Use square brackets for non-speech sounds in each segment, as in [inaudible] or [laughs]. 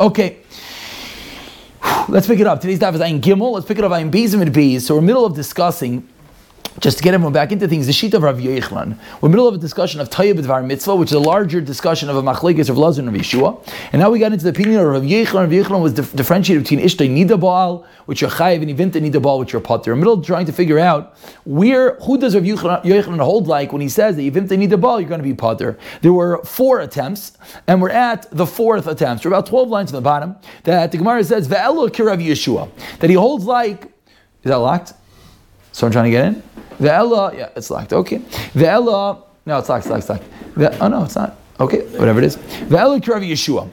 Okay. Let's pick it up. Today's daf is Ayin Gimel. Let's pick it up Ayin Bezim and Bees. So we're in the middle of discussing just to get everyone back into things, the sheet of Rav Yochanan. We're in the middle of a discussion of Tayyib Dvar Mitzvah, which is a larger discussion of a Machlekes of Lazar and Rav Yeshua. And now we got into the opinion of Rav Yochanan. Rav Yochanan was dif- differentiated between Ishtay Nida Baal, which are Chayiv, and Ivinta Nida Baal, which are Potter. In the middle trying to figure out where, who does Rav Yochanan hold like when he says that Ivinta Nida Baal, you're going to be Potter. There were four attempts, and we're at the fourth attempt. We're about 12 lines on the bottom, that the Gemara says, Ve'elo Kirav Yeshua, that he holds like, is that locked? So I'm trying to get in? The Ella, yeah, it's locked. Okay. The Ella, no, it's locked, it's locked, it's locked. The, oh no, it's not. Okay, whatever it is. The Ella Kirav Yeshua.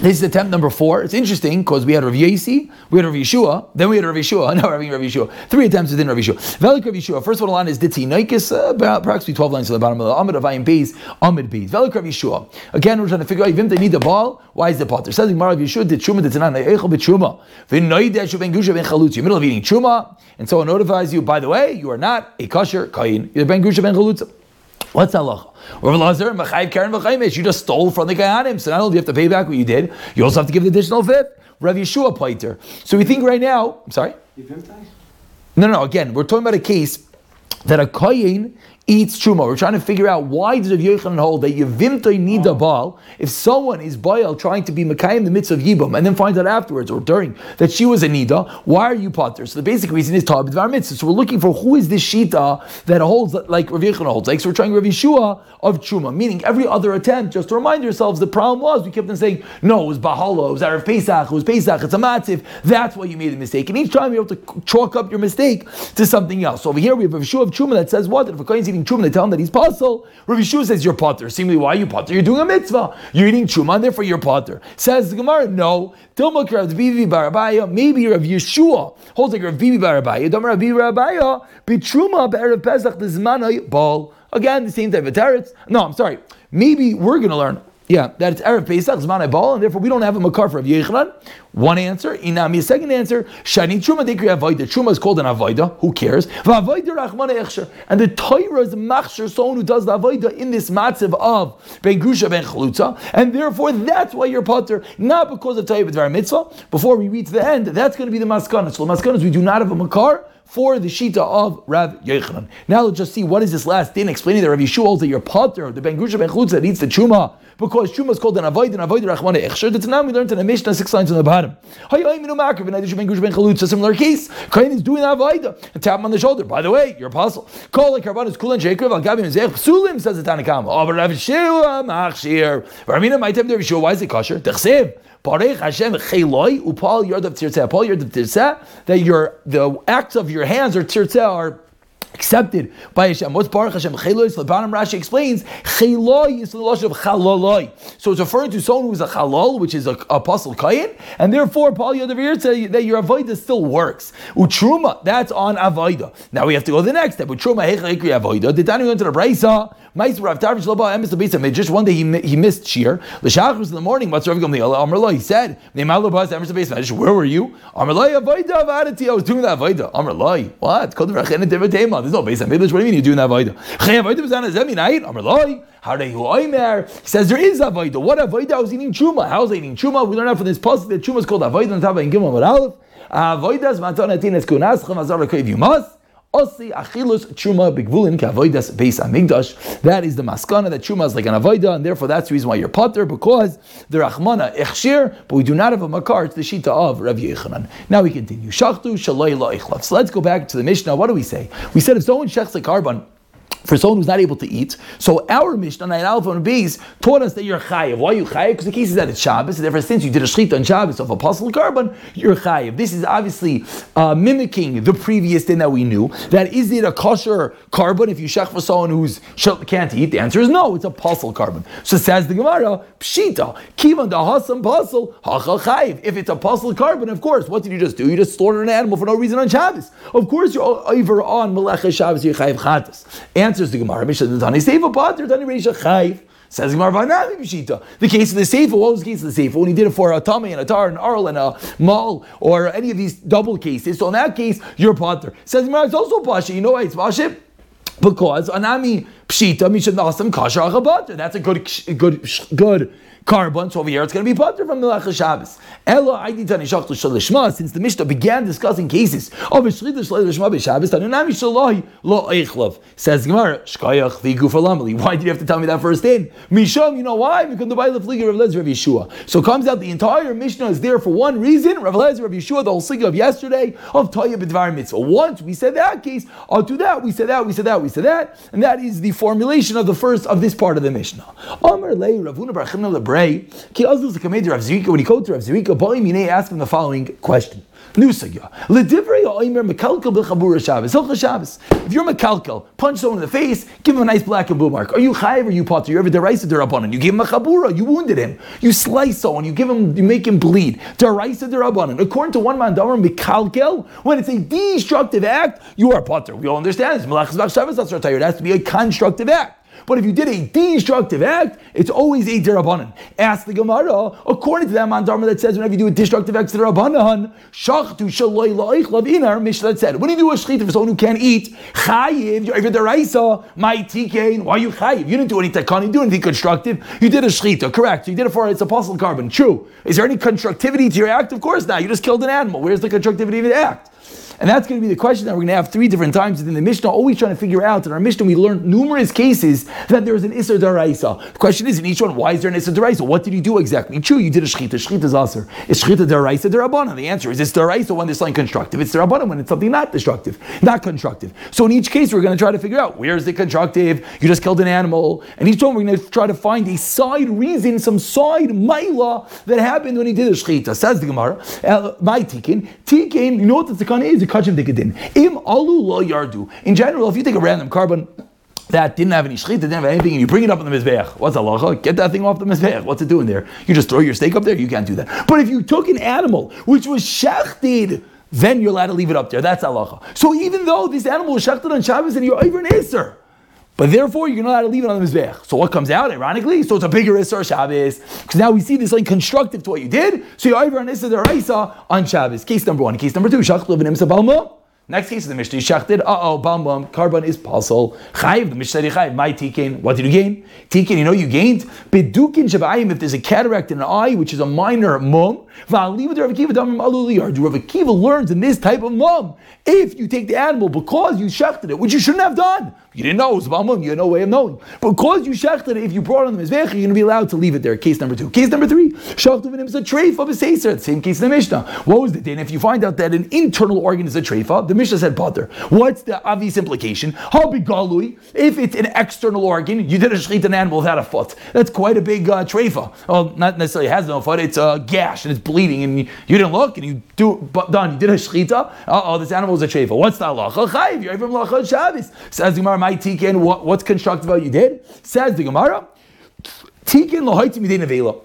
This is attempt number four. It's interesting because we had Rav Yesi, we had Rav Yeshua, then we had Rav Yeshua. [laughs] No, Rav Yeshua. Three attempts within Rav Yeshua. Velik Rav Yeshua. First one line is Ditzi Naikis, uh, approximately 12 lines to the bottom of the Amid of Ayim Beis, Amid Beis. Velik Rav Yeshua. Again, we're trying to figure out if they need the ball, why is the potter? Says Gemara of Yeshua, did Truma, did Tanan, Eichel B'Truma. V'noideh Shuben Gusha Ben Chalutz. You're middle of eating Truma, and someone notifies you, by the way, you are not a kosher kain. You're Ben Gusha Ben Chalutz. What's halacha? You just stole from the Kayanim, so not only do you have to pay back what you did, you also have to give the additional fifth. Rav Yeshua Paiter. So we think right now, I'm sorry? No, no, again, we're talking about a case that a Kayin eats truma. We're trying to figure out why does Rav Yochanan hold that Yevimtoi need a oh. bal if someone is Baal trying to be Makayim in the midst of Yibam and then finds out afterwards or during that she was a Nida, why are you Potter? So the basic reason is Tab Dvar Mitzvah. So we're looking for who is this Shita that holds like Rav Yochanan holds. Like so we're trying Rav Yeshua of Truma, meaning every other attempt, just to remind yourselves, the problem was we kept on saying, no, it was Bahala, it was Arab Pesach, it was Pesach, it's a Matzif, that's why you made a mistake. And each time you're able to chalk up your mistake to something else. So over here we have Rav Yeshua of Truma that says what? That if a Kohen's eating Truma, they tell him that he's puzzle. Rav Yeshua says you're potter. Seemingly, why are you potter? You're doing a mitzvah. You're eating truma, and therefore you're potter. Says the Gemara, no. Tilmak Rav Bibi bar Abaye. Maybe Rav Yeshua holds like Rav Bibi bar Abaye. Dom Rav Bibi bar Abaye. Be truma be'erev Pesach d'zmanay ball. Again, the same type of teretz. No, I'm sorry. Maybe we're going to learn yeah, that it's Erev Pesach, Zman Ball, and therefore we don't have a Makar for Yochanan. One answer. Inami, second answer. Shani Truma Dikri Avoida. Truma is called an Avoida. Who cares? Vavoida Rachmana Echsher. And the Torah is Machsher, someone who does the Avoida in this matziv of Ben Grusha Ben Chalutza. And therefore that's why you're Potter, not because of Tayyib Dvar Mitzvah. Before we reach the end, that's going to be the Maskana. So the Maskana is we do not have a Makar for the Shita of Rav Yochanan. Now let's just see what is this last din explaining that Rav Yeshua holds that your potter, the Ben Grusha Ben Chalutza that eats the Chuma, because Chuma is called an Avoid, and Avoid Rachmana Echsher. That's now we learned in the Mishnah six lines on the bottom. A similar case, Kain is doing Avoid, and tap him on the shoulder. By the way, your apostle. Call like Karban is Kulan Jacob, Al Gabim Zech, Psulim says the Tanakam. Oh, but Rav Yeshua Machshir. Ramina, my time, Rav Yeshua, why is it kosher? Techsev. Parech Hashem Cheloi Upal Yardav Tirtzeh. Upal Yardav Tirtzeh. That your the acts of your hands or Tirtzeh are accepted by Hashem. What's Baruch Hashem? Cheloi. So the bottom Rashi explains Cheloi is the lashon of Chalaloi. So it's referring to someone who's a Chalal, which is a apostle Kayin, and therefore Paul Yodavir says that your avoida still works. Utruma, that's on avoida. Now we have to go to the next step. Utruma hechayikri avoida. Did Daniel went to the Brisa? Just one day he, he missed shear. L'shachris in the morning. What's Rav Gamliel? Amrlo. He said, "Where were you?" Amrlo avoida avadati. I was doing that avoida. Amrlo. What? The Rachin Devatema. There's no base What do you mean you're doing that avoida? Chay avoida was on a zemi night. Amrlo. How do you oimer? He says there is avoida. What avoida? I was eating chuma. How was I eating chuma? We learn out from this puzzle that chuma is called avoida on top of Gimel Aleph. Avoidas matonatin es kunas chama You must. Osi achilus bigvulin kavoidas beis amigdash. That is the maskana that truma is like an avoida, and therefore that's the reason why you're potter because the rachmana echshir, but we do not have a makar. It's the shita of Rav Yochanan. Now we continue. Shachtu shaloi la So let's go back to the Mishnah. What do we say? We said if someone shechs a carbon for someone who's not able to eat. So our Mishnah, Nine Alpha and Bees, taught us that you're chayiv. Why are you chayiv? Because the case is that it's Shabbos, and therefore since you did a shechita on Shabbos of apostle carbon, you're chayiv. This is obviously uh, mimicking the previous thing that we knew. That is it a kosher carbon if you shech for someone who's can't eat? The answer is no, it's a apostle carbon. So says the Gemara, pshita, kivan da hasam pasul, hacha chayiv. If it's a apostle carbon, of course, what did you just do? You just slaughtered an animal for no reason on Shabbos. Of course you're over on Melecha Shabbos, you're chayiv chatas. Answers the Gemara. Mishnah Seifa Pater Tani Reisha Chayv. Says Gemara Vanami B'shita. The case of the Seifa. What was the case of the Seifa? When he did it for a tummy and a tar and arl and a mal or any of these double cases. So in that case, you're Pater. Says Gemara, it's also Pasha. You know why it's Pasha? Because Anami Pshita Mishnah Nasam Kasha That's a good, good, good carbon. So over here it's going to be potter from Melech Shabbos. Elo Aidi Tani Shachtu Shalishma, since the Mishnah began discussing cases of a Shlita Shalishma B'Shabbos, Tanunami Shaloi Lo Eichlov. Says Gemara, Shkayach Vigu Falamali. Why did you have to tell me that first in? Misham, you know why? Because the Baila Fliga Rav Lezer Rav Yeshua. So it comes out the entire Mishnah is there for one reason. Rav Lezer Rav Yeshua, the whole Sliga of yesterday of Toya B'Dvar Mitzvah. Once we said that case, I'll do that, we said that, we said that, we said that, and that is the formulation of the first of this part of the Mishnah. Amr Lei Ravuna Barchimna Lebrei, Ki Azuz Kamed Rav Zerika, when he quotes Rav Zerika, Boy Mine asked him the following question. New sugya. L'divrei mekalkel. If you're mekalkel, punch someone in the face, give him a nice black and blue mark. Are you chayiv or you potter? You're ever deraisa derabanan. You give him a chabura. You wounded him. You slice someone. You give him. You make him bleed. Deraisa derabanan. According to one man, davar mekalkel. When it's a destructive act, you are potter. We all understand this. Melachas Shabbos. That's our It has to be a constructive act. But if you did a destructive act, it's always a derabanan. Ask the Gemara, according to that mandarma that says whenever you do a destructive act, derabanan. Shachtu shaloi la'ichlav in our Mishnah said, when you do a shechita for someone who can't eat, chayiv, if you're over deraisa, my tikein, why you chayiv? You didn't do anything takani, you didn't do anything constructive. You did a shechita, correct. You did it for its apostle carbon, true. Is there any constructivity to your act? Of course not. You just killed an animal. Where's the constructivity of the act? And that's going to be the question that we're going to have three different times within the Mishnah, always trying to figure out. In our Mishnah, we learned numerous cases that there is an Isser Daraisa. The question is, in each one, why is there an Isser Daraisa? What did you do exactly? True, you did a Shechita. Shechita is Aser. Is Shechita Daraisa Darabana? The answer is, it's Daraisa when it's like constructive. It's Darabana when it's something not destructive, not constructive. So in each case, we're going to try to figure out where is the constructive? You just killed an animal. And each one, we're going to try to find a side reason, some side maila that happened when he did a Shechita. Says the Gemara, my tikin. Tikin, you know what the Tikkun is? Kachim Dikadin. Im alu lo yardu. In general, if you take a random carbon that didn't have any shechita, didn't have anything, and you bring it up on the mizbeach, what's halacha? Get that thing off the mizbeach. What's it doing there? You just throw your steak up there. You can't do that. But if you took an animal which was shechted, then you're allowed to leave it up there. That's halacha. So even though this animal was shechted on Shabbos and you're over an Isser, but therefore, you're not allowed to leave it on the Mizbech. So what comes out, ironically? So it's a bigger Isser Shabbos. Because now we see this like constructive to what you did. So you're over on Issa Deraisa on Shabbos. Case number one. Case number two, Shach Levin Imsa Balma. Next case of the Mishnah, Shachted, uh oh, bam bam, carbon is possible. Chayiv, the Mishnah Chayiv, my tikin. What did you gain? Tikin, you know you gained? Bedukin Shabbayim, if there's a cataract in an eye, which is a minor mum, Va'aliv Rav Akiva Damim Aluliyar. Rav Akiva learns in this type of mum, if you take the animal because you shechted it, which you shouldn't have done, you didn't know it was about mum, you had no way of knowing. Because you shechted if you brought on the Mizvech, you're going to be allowed to leave it there. Case number two. Case number three, Shachtu is a treif of a Seiser, the same case in the Mishnah. What was the din? If you find out that an internal organ is a treifa, the Mishnah said butter. What's the obvious implication? How big galui? If it's an external organ, you did a shechit an animal without a foot. That's quite a big uh, treifa. Well, not necessarily has no foot, it's a gash and it's bleeding and you, you didn't look and you do but done. You did a shechita. oh, this animal is a treifa. What's the halacha? Chayiv. You're from lacha Shabbos. Says Gemara, my tikin. What, what's constructive about you did? Says the Gemara, tikin lohaiti midei nevela.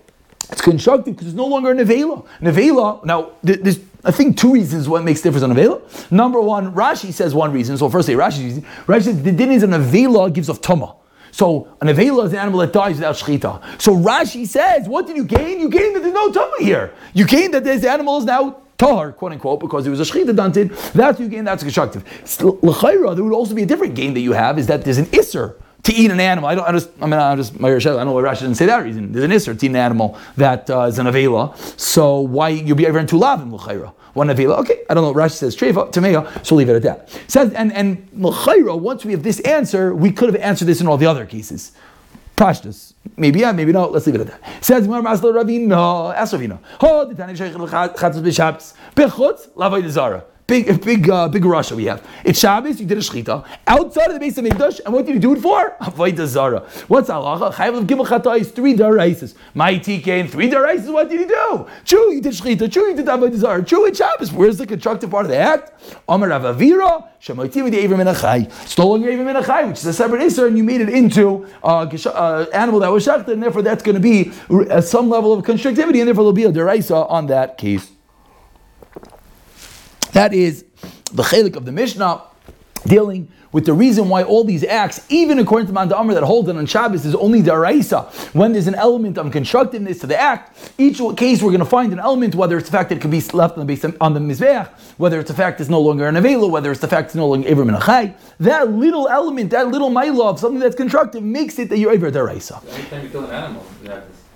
It's constructive because it's no longer a nevela. Nevela. Now, there's I think two reasons what makes difference on Avela. Number one, Rashi says one reason. So first say Rashi, Rashi says the din is an Avela gives of Tuma. So an Avela is an animal that dies without Shechita. So Rashi says, what did you gain? You gain that there's no Tuma here. You gain that this animal is now Tahar, quote unquote, because it was a Shechita dunted. That's you gain, that's constructive. L'chayra, there would also be a different gain that you have, is that there's an Isser to eat an animal. I don't. I just. I mean, I'm just. I don't know why Rashi didn't say that reason. There's an isser to eat an animal that uh, is an avela. So why you'll be over in two lavim l'chayra one avila? Okay, I don't know. Rashi says treifa tamea, so leave it at that. Says and and l'chayra. Once we have this answer, we could have answered this in all the other cases. Pashtus. Maybe yeah, maybe no. Let's leave it at that. Says Gemara Maslo Ravina, Asravina. Ho, the Tani Sheikh Chatzos B'Shabbos. Bechutz, Zara. Big, big, uh, big Russia we have. It's Shabbos, you did a shechita outside of the base of Mikdash, and what did you do it for? [laughs] Avodah Zara. What's halacha? Chayv of Gimel Chatayis, three daraises. My TK three daraises, what did you do? True, you did shechita. True, you did Avodah Zara. True, it's Shabbos. Where's the constructive part of the act? Amar Avavira, Shemoitim the Avram Menachai. No longer Avram Menachai, which is a separate Isser, and you made it into uh, uh, animal that was shechted, and therefore that's going to be uh, some level of constructivity, and therefore there'll be a deraisa on that case. That is the chelik of the Mishnah dealing with the reason why all these acts, even according to Man Amr that hold it on Shabbos, is only daraisa. When there's an element of constructiveness to the act, each case we're going to find an element, whether it's the fact that it can be left on the base on the mizbeach, whether it's the fact it's no longer an avela, whether it's the fact it's no longer ever minachai. That little element, that little mila of something that's constructive, makes it that you're ever daraisa. Anytime you kill an animal,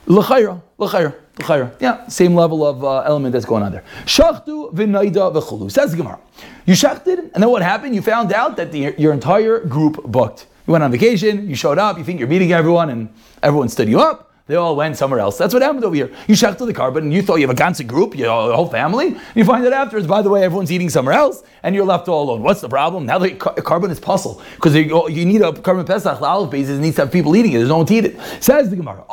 L'chayra, l'chayra, l'chayra. Yeah, same level of uh, element that's going on there. Shachtu v'naida v'chulu. Says Gemara. You shachted, and then what happened? You found out that the, your entire group booked. You went on vacation, you showed up, you think you're meeting everyone, and everyone stood you up. They all went somewhere else. That's what happened over here. You shechted the carbon and you thought you have a ganze group, you know, a whole family. And you find out afterwards, by the way, everyone's eating somewhere else and you're left all alone. What's the problem? Now the carbon is puzzle because you, you, need a carbon pesach, the olive basis, it needs to have people eating it. There's no one to eat it. Says the Gemara.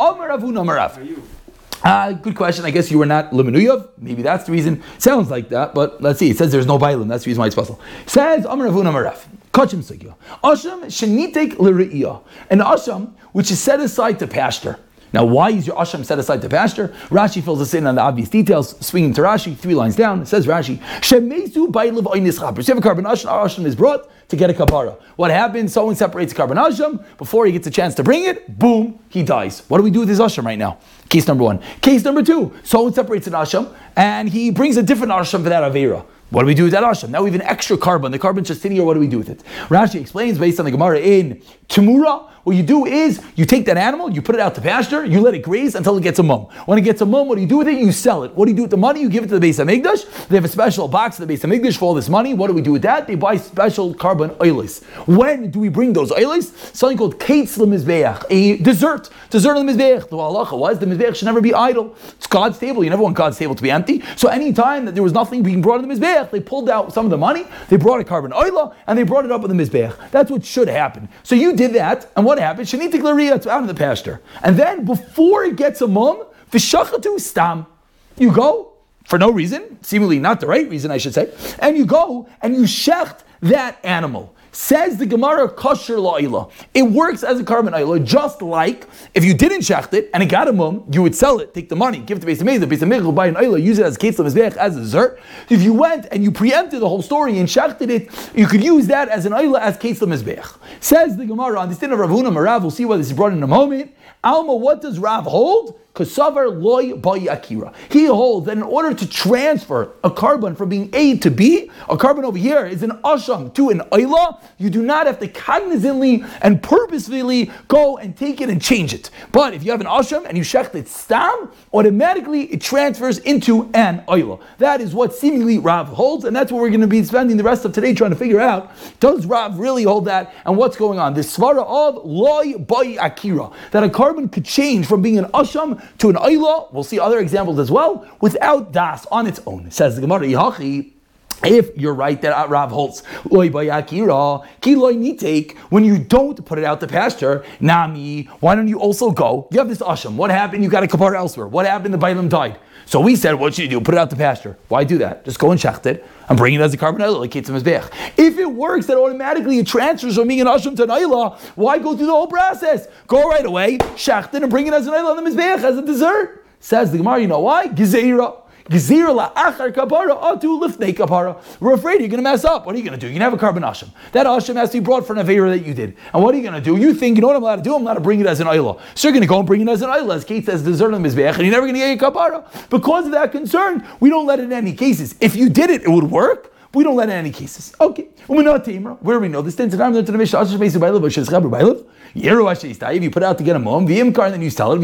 Uh, good question. I guess you were not Limanuyav. Maybe that's the reason. Sounds like that, but let's see. It says there's no Bailim. That's the reason why it's possible. Says Amar Avun Amaraf. Kachim Sugya. Asham Shenitek Liriya. An Asham which is set aside to pasture. Now, why is your asham set aside to pasture? Rashi fills us in on the obvious details. Swinging to Rashi, three lines down, it says Rashi, Shemezu bailav oynis you have a carbon asham, asham is brought to get a kapara. What happens? Someone separates carbon asham before he gets a chance to bring it. Boom, he dies. What do we do with his asham right now? Case number one. Case number two. Someone separates an asham and he brings a different asham for that avera. What do we do with that asham? Now we have an extra carbon. The carbon's just sitting here. What do we do with it? Rashi explains based on the Gemara in Temurah what you do is you take that animal, you put it out to pasture, you let it graze until it gets a mum. When it gets a mum, what do you do with it? You sell it. What do you do with the money? You give it to the base of Migdash. They have a special box at the base of Migdash for all this money. What do we do with that? They buy special carbon oils. When do we bring those oils? Something called Kates Mizbeach, a dessert. Dessert of the halacha was the Mizbeach should never be idle. It's God's table. You never want God's table to be empty. So any time that there was nothing being brought in the Mizbeach, they pulled out some of the money, they brought a carbon oil, and they brought it up in the Mizbeach. That's what should happen. So you did that, and what happened? Shanitik it's out in the pasture. And then before it gets a mum, v'shachatu stam. You go for no reason, seemingly not the right reason, I should say, and you go and you shecht that animal. Says the Gemara kosher la'ila. It works as a carbon oil, just like if you didn't shecht it and it got a mum, you would sell it, take the money, give it to Beis Hamikdash, Beis Hamikdash will buy an oil, use it as ketzla mizbeach, as a dessert. If you went and you preempted the whole story and shechted it, you could use that as an oil as ketzla mizbeach. Says the Gemara on the din of Rav Marav, we'll see why this is brought in a moment. Alma, what does Rav hold? Kasavar loy akira. He holds that in order to transfer a carbon from being A to B, a carbon over here is an asham to an oila. You do not have to cognizantly and purposefully go and take it and change it. But if you have an asham and you shecht it stam, automatically it transfers into an oila. That is what seemingly Rav holds, and that's what we're going to be spending the rest of today trying to figure out. Does Rav really hold that, and what's going on? This svara of loy akira that a carbon could change from being an asham to an Ayla, we'll see other examples as well, without Das on its own. Says the Gemara, Yihachi, if you're right that Rav holds when you don't put it out to pasture nami why don't you also go? You have this asham. What happened? You got a kapar elsewhere. What happened? The bailam died so we said what should you do put it out to pasture. Why do that? Just go and shecht it. And bring it as a carbon oil like it's if it works that automatically it transfers from being an asham to an ayla why go through the whole process? Go right away shecht it and bring it as an ayla on the mizbeach as a dessert. Says the Gemara you know why? Gezeira Kapara atu lifnei kapara. We're afraid you're going to mess up. What are you going to do? You're going to have a carbon asham. That asham has to be brought for an avera that you did. And what are you going to do? You think, you know what I'm allowed to do? I'm allowed to bring it as an oila. So you're going to go and bring it as an oila, as Kate says, dessert on the and you're never going to get a kapara. Because of that concern, we don't let it in any cases. If you did it, it would work. We don't let in any cases. Okay. Where we know this? If you put out to get a mom, v'imkar, and then you sell it,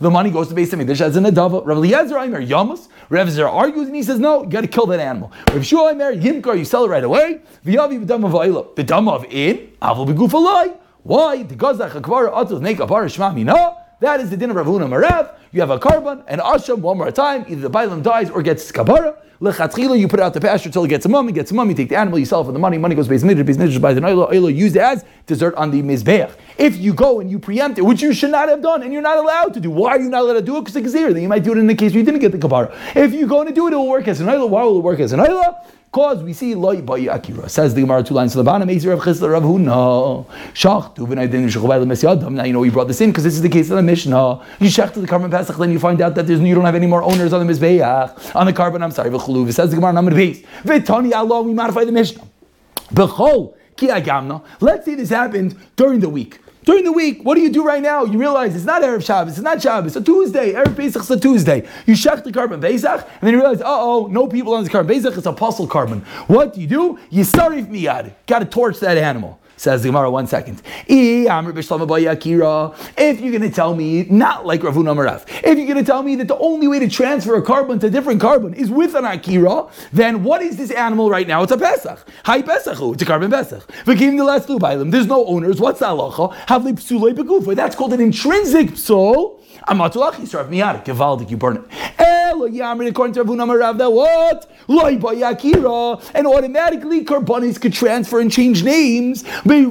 the money goes to base Hamikdash as an adava. Rav Eliezer Aimer Yamas. Rav Zer argues and he says, no, you got to kill that animal. Rav Shua Aimer Yimkar, you sell it right away. V'yavi b'dam of The dam of in, avol b'gufalai. Why? The gazach akvar atul neik apar shma mina. That is the din of Rav Huna Marav. You have a carbon and asham one more time. Either the bailam dies or gets kabara. Lechatchila, you put out the pasture until it gets a mum. It gets a mum. You take the animal, you sell for the money. Money goes Beis Midrash. Beis Midrash buys an oil. Oil used as dessert on the mizbeach. If you go and you preempt it, which you should not have done, and you're not allowed to do, why are you not allowed to do it? Because it's a Then you might do it in the case where you didn't get the kabara. If you're going to do it, it will work as an oil. Why will it work as an oil? Cause we see loy by akira. Says the Gemara two lines to the bottom. Ezer of Chisla Rav Huna. Shach tu v'naydin shechavay l'mesyadam. Now you know we brought this in because this is the case of the Mishnah. You shech to the carbon pesach, then you find out that there's you don't have any more owners on the mizbeach on the carbon. I'm sorry, v'chulu. Says the Gemara number base. V'tani Allah. We modify the Mishnah. B'chol ki agamna. Let's say this happened during the week. During the week, what do you do right now? You realize it's not Erev Shabbos, it's not Shabbos, it's a Tuesday. Erev Pesach is a Tuesday. You shech the carbon Pesach, and then you realize, oh, no people on this carbon Pesach, it's a puzzle carbon. What do you do? You sarif miyad. Got to torch that animal. Says the Gemara, one second. If you're going to tell me, not like Rav Amarav, if you're going to tell me that the only way to transfer a carbon to a different carbon is with an Akira, then what is this animal right now? It's a Pesach. Hi Pesach, it's a carbon Pesach. There's no owners. What's the halacha? That's called an intrinsic psul. Amatulach, me out. Givaldik, you burn it. Elo Yamrin, according to Rav Huna Amarav, that what? Loi Akira, and automatically carbonis could transfer and change names. The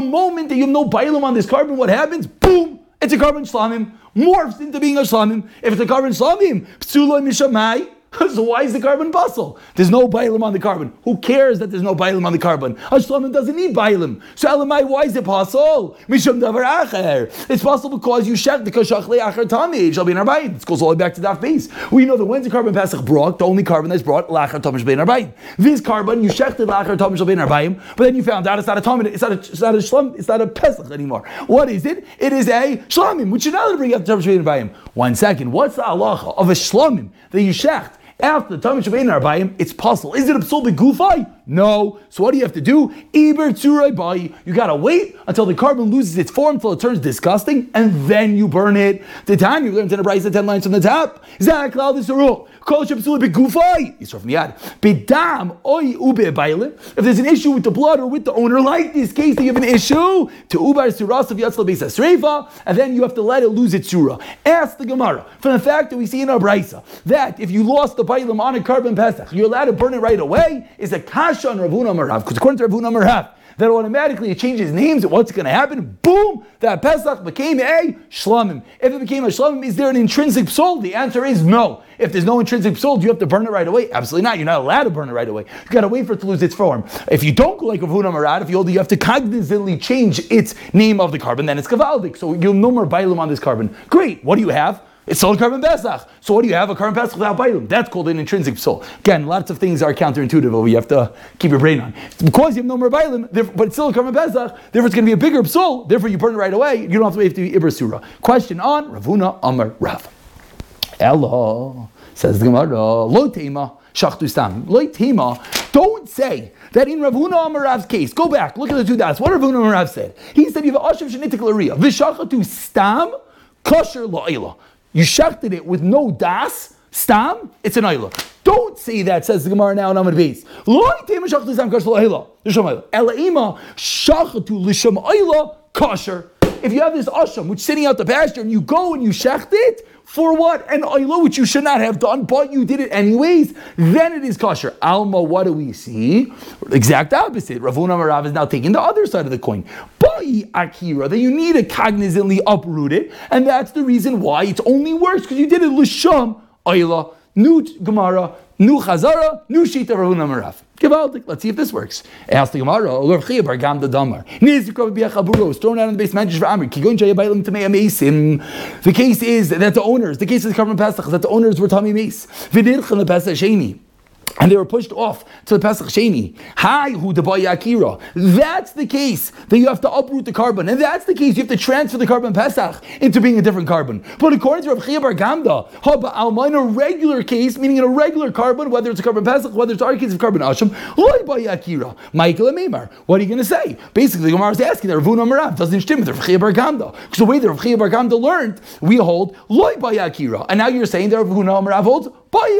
moment that you have no bailam on this carbon, what happens? Boom! It's a carbon shlamim, morphs into being a shlamim. If it's a carbon shlamim, psuloi mishamai, [laughs] so why is the carbon bustle? There's no bailim on the carbon. Who cares that there's no bailim on the carbon? Ashlamim doesn't need bailim. So elamai, why is it possible? Mishum davar acher. It's possible because you shech the kashachle acher tami. Shall be in our bayim. This goes all the way back to daf base. We know that when's the carbon pasach brought? The only carbon that's brought lacher tamish shall be in our bayim. This carbon you shech the lacher tamish shall be in our bayim, but then you found out it's not a tamid. It's not a it's not a. It's not a pesach anymore. What is it? It is a shlamim, which you're not allowed to bring up the tamish shall be in our bayim. One second. What's the halacha of a shlamim that you shecht? After the Talmud Shabbat Arbayim, it's possible. Is it a psul begufai? No. So what do you have to do? Iber tzurai bai. You gotta wait until the carbon loses its form, until it turns disgusting, and then you burn it. The time you learned in the Brisa ten lines from the top. Zak this rule. Kol shepsul begufai. Yisrof miyad. Bedam oi ube bailin. If there's an issue with the blood or with the owner, like this case, you have an issue to ubar suras of yatzal beis sreifa, and then you have to let it lose its surah. Ask the Gemara from the fact that we see in our Brisa that if you lost the bailim on a carbon pesach, you're allowed to burn it right away. Is a kasha on Ravuna Marav because according to Ravuna Marav that automatically it changes names. What's going to happen? Boom! That Pesach became a shlamim. If it became a shlamim, is there an intrinsic psul? The answer is no. If there's no intrinsic psul, do you have to burn it right away? Absolutely not. You're not allowed to burn it right away. You've got to wait for it to lose its form. If you don't go like Ravuna Marad, if you you have to cognizantly change its name of the carbon, then it's kavaldik. So you'll no more bailim on this carbon. Great. What do you have? It's still a carbon pesach. So what do you have? A carbon pesach without bailim. That's called an intrinsic psul. Again, lots of things are counterintuitive, but you have to keep your brain on. It's because you have no more bailim, but it's still a carbon pesach. Therefore, it's going to be a bigger psul. Therefore, you burn it right away. You don't have to wait to be ibrasura. Question on Ravuna Amar Rav. Ella says the Gemara. Lo tema shachtu stam. Lo tema. Don't say that in Ravuna Amarav's case. Go back. Look at the two dots. What Ravuna Amarav said. He said you have ashav shenitik laria v'shachatu stam kosher la'ila. You shechted it with no das, stam, it's an oila. Don't say that, says the Gemara now in Amid Beis. Lo item shachtu stam oila kosher. If you have this asham which is sitting out the pasture and you go and you shecht it, for what? An oila which you should not have done, but you did it anyways, then it is kosher. Alma, what do we see? Exact opposite. Ravuna Marav is now taking the other side of the coin. Bai akira, that you need to cognizantly uproot it, and that's the reason why it's only worse, because you did it l'sham oila, new Gemara, new Chazara, new Shita Ravuna Marav. Gewaltig. Let's see if this works. Ask the Gemara, Olor Chia Bar Gam the Damar. Nizikro Biachaburo is thrown out on the base managed for Amr. Kigon Jayabailim Tamei Amesim. The case is that the owners, the case the carbon Pesach, that the owners were Tami Mace. Vidilchan the Pesach Sheni and they were pushed off to the Pesach Sheni. Hi, hu Akira. That's the case that you have to uproot the carbon, and that's the case you have to transfer the carbon Pesach into being a different carbon. But according to Rav Chia Bar Gamda, in a regular case, meaning in a regular carbon, whether it's a carbon Pesach, whether it's our case of carbon Asham, loy Akira. Michael and Meimar. What are you going to say? Basically, the Gemara is asking that Ravuna Marav doesn't stim with Rav Chia Bar Gamda. Because the way that Rav Chia Bar Gamda learned, we hold loy Akira, and now you're saying that Ravuna Marav holds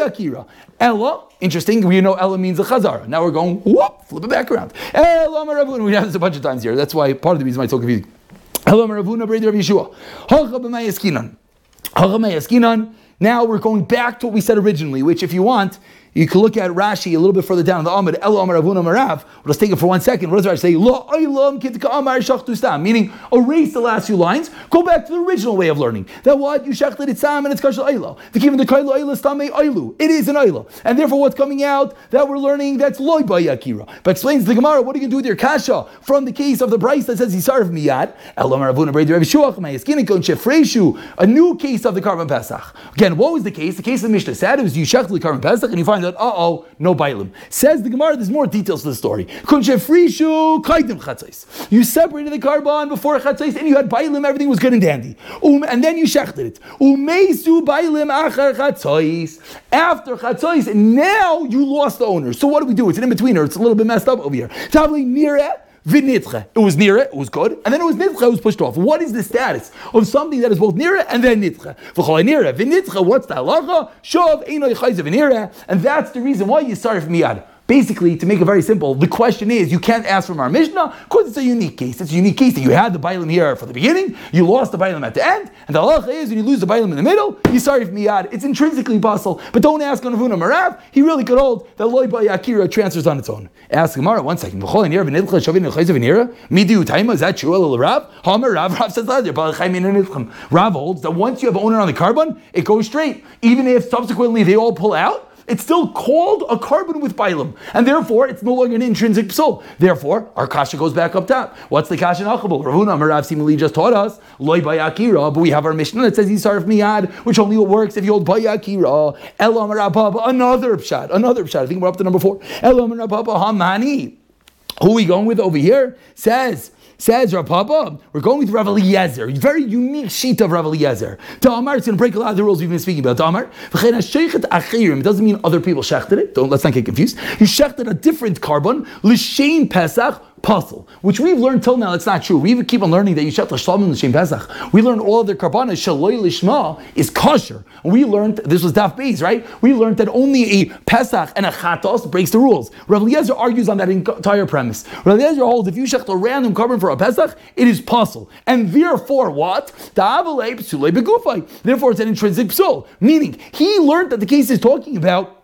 Akira. Ella, interesting, we know Ella means a chazara. Now we're going, whoop, flip it back around. We have this a bunch of times here. That's why part of the reason why it's so confusing. Ella Maravuna, Brady Rav Yeshua. Now we're going back to what we said originally, which if you want, you can look at Rashi a little bit further down the Amid, El Amar Avuna Marav. Let's take it for one second. What does Rashi say? Lo Amar Meaning, erase the last few lines, go back to the original way of learning. That what? You shachted it Sam and it's Kashal Oila. The given the Kaila Oila Stame Oilu. It is an Oila. And therefore, what's coming out that we're learning that's Loi Bayakira. But explains the Gemara, what are you going to do with your Kasha from the case of the Bryce that says Yisar of Miyad? El Amar Avuna Bredi Rav Shuach, Mayaskinik, Shefreshu, a new case of the carbon Pesach. Again, Again, what was the case? The case of the Mishnah said it was you shechted the carbon pesach, and you find uh oh, no bailim. Says the Gemara, there's more details to the story. You separated the carbon before chatzais, and you had bailim, everything was good and dandy. Um, and then you shechted it. Achar chatzais. After now you lost the owner. So what do we do? It's an in-betweener. It's a little bit messed up over here. Nireh Vinitche. It was near it, it was good, and then it was nitche, it was pushed off. What is the status of something that is both near it and then nitche? V'choy vinitche, what's the halacha? Shov einoy chayzev and that's the reason why you start from miyad. Basically, to make it very simple, the question is you can't ask from our Mishnah because it's a unique case. It's a unique case that you had the Bailam here for the beginning, you lost the Bailam at the end, and the halacha is when you lose the Bailam in the middle, you sorry for miyad. It's intrinsically possible, but don't ask on Ravuna Marav. He really could hold that Loi Akira transfers on its own. Ask Gemara one second. Is that true? Rav? Rav Rav Rav holds that once you have owner on the carbon, it goes straight. Even if subsequently they all pull out, it's still called a carbon with bilam, and therefore it's no longer an intrinsic psul. Therefore, our kasha goes back up top. What's the kasha nachabel? Ravuna Marav Simili just taught us loy bayakira, but we have our Mishnah that says yisarf miyad, which only works if you hold bayakira. Elam Rababa, another pshat, another pshat. I think we're up to number four. Elam Rababa Hamani. Who are we going with over here? Says Says Rav Papa, we're going with Rav Eliezer, very unique sheet of Rav Eliezer. Amar, it's going to break a lot of the rules we've been speaking about. Amar, it doesn't mean other people shechted it. Don't let's not get confused. You shechted a different carbon, l'shein pesach puzzle, which we've learned till now, it's not true. We even keep on learning that Yishat L'Shlamim L'Shem Pesach. We learned all of their karbanas, Shaloi Lishma, is kosher. We learned, this was Daf Beis, right? We learned that only a Pesach and a Chatos breaks the rules. Rav Eliezer argues on that entire premise. Rav Eliezer holds if you shecht a random carbon for a Pesach, it is puzzle. And therefore, what? Therefore, it's an intrinsic psul. Meaning, he learned that the case is talking about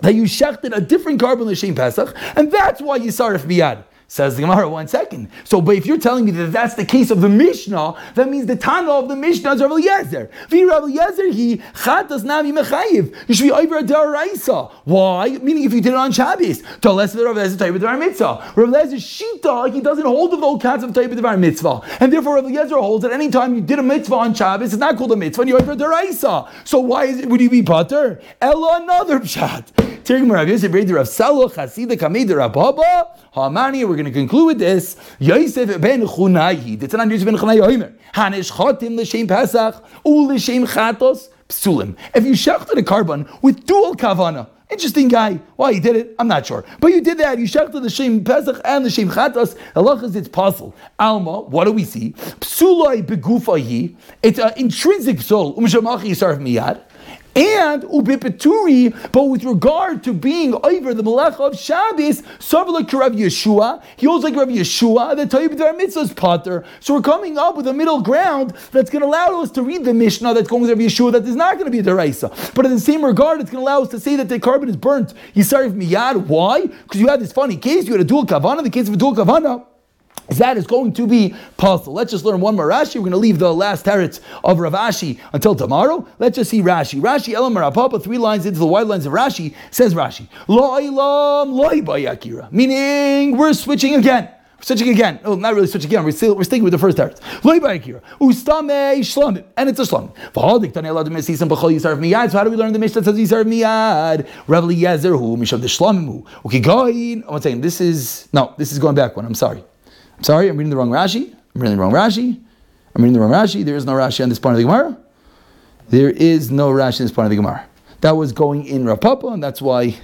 that you shechted a different carbon l'shem Pesach, and that's why you sarif miyad. Says the Gemara, one second. So, but if you're telling me that that's the case of the Mishnah, that means the Tana of the Mishnah is Rav Eliezer. Vi Rav Eliezer, he chatas navi mechayiv. You should be over daraisa. Why? Meaning, if you did it on Shabbos, to less of the Rav Eliezer of Devar Mitzvah. Rav Eliezer Shita, he doesn't hold the old cats of Devar Mitzvah, and therefore Rav Eliezer holds that any time you did a mitzvah on Shabbos, it's not called a mitzvah. And you're over daraisa. So why is it? Would you be butter? Ella another pshat. Tirgim Rav Yosef Rav Saluch Hasida Kamei Rav Baba Hamani. We're going to conclude with this. Yosef ben Chunayi. It's not Yosef ben Chunayi. Hanish chotim l'shem Pesach u l'shem chatos psulim. If you shechted a carbon with dual kavana. Interesting guy. Why he did it, I'm not sure. But you did that. You shechted the Shem Pesach and the Shem Chatas. Allah is it's puzzle. Alma, what do we see? Psulai begufahi. It's an intrinsic psul. Umshamachi yisarf miyad and ubipeturi, but with regard to being over the malach of Shabbos, like Rav Yeshua, he holds like Rav Yeshua, the Tayyib Mitzvah's potter. So we're coming up with a middle ground that's going to allow us to read the Mishnah that's going with Rav Yeshua that is not going to be a deraisa. But in the same regard, it's going to allow us to say that the carbon is burnt. Yisarif miyad. Why? Because you had this funny case, you had a dual kavana, the case of a dual kavana that is going to be possible. Let's just learn one more Rashi. We're going to leave the last teretz of Rav Ashi until tomorrow. Let's just see Rashi. Rashi Elam Rapapa, three lines into the wide lines of Rashi, says Rashi, Lo Ilam Loi Bayakira. Meaning, we're switching again. We're switching again. No, not really switching again. We're still we're sticking with the first teretz. Loi Bayakira. Ustame Shlamim. And it's a Shlamim. So how do we learn the Mishnah says Yisar Miyad? Rav Eliezer Mishav the Shlamim who. Okay. I'm saying this is no, this is going back one. I'm sorry. Sorry, I'm reading the wrong Rashi. I'm reading the wrong Rashi. I'm reading the wrong Rashi. There is no Rashi on this part of the Gemara. There is no Rashi in this part of the Gemara. That was going in Rav Papa, and that's why it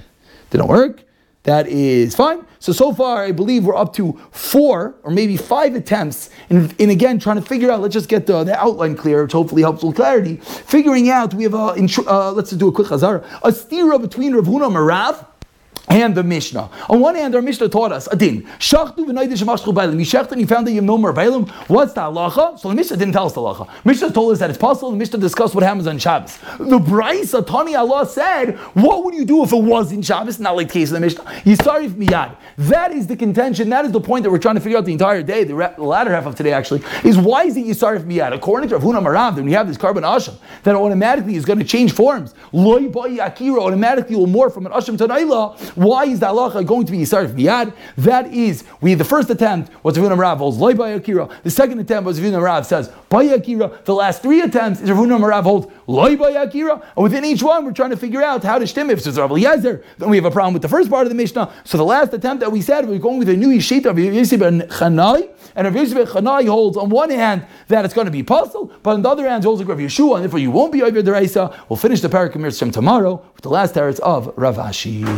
didn't work. That is fine. So, so far, I believe we're up to four or maybe five attempts in again trying to figure out, let's just get the, the outline clear, which hopefully helps with clarity. Figuring out, we have a, uh, let's do a quick chazara, a stira between Rav Huna Marav and the Mishnah. On one hand, our Mishnah taught us a din. Shachtu v'naydish. You shecht and you found that you have no more bailim. What's the halacha? So the Mishnah didn't tell us the halacha. Mishnah told us that it's possible. The Mishnah discussed what happens on Shabbos. The Brisa, Tani Allah said, what would you do if it was in Shabbos? Not like the case of the Mishnah. Yisarif miyad. That is the contention. That is the point that we're trying to figure out the entire day. The, the latter half of today actually is why is it Yisarif miyad? According to Rav Marav, when you have this carbon asham, that automatically is going to change forms. Loi akira automatically will morph from an asham to an why is the halacha going to be Yisarif Miyad? That is, we the first attempt was Ravuna Marav holds by Akira. The second attempt was Ravuna Marav says by Akira. The last three attempts is Ravuna Marav holds by Akira. And within each one, we're trying to figure out how to stem if it's Rav Eliezer. Then we have a problem with the first part of the Mishnah. So the last attempt that we said, we're going with a new Yishita of Yisib and Chanai. And Rav Yisib Chanai holds on one hand that it's going to be possible, but on the other hand, holds like Rav Yeshua, and therefore you won't be over the. We'll finish the Parak tomorrow with the last teretz of Rav Ashi.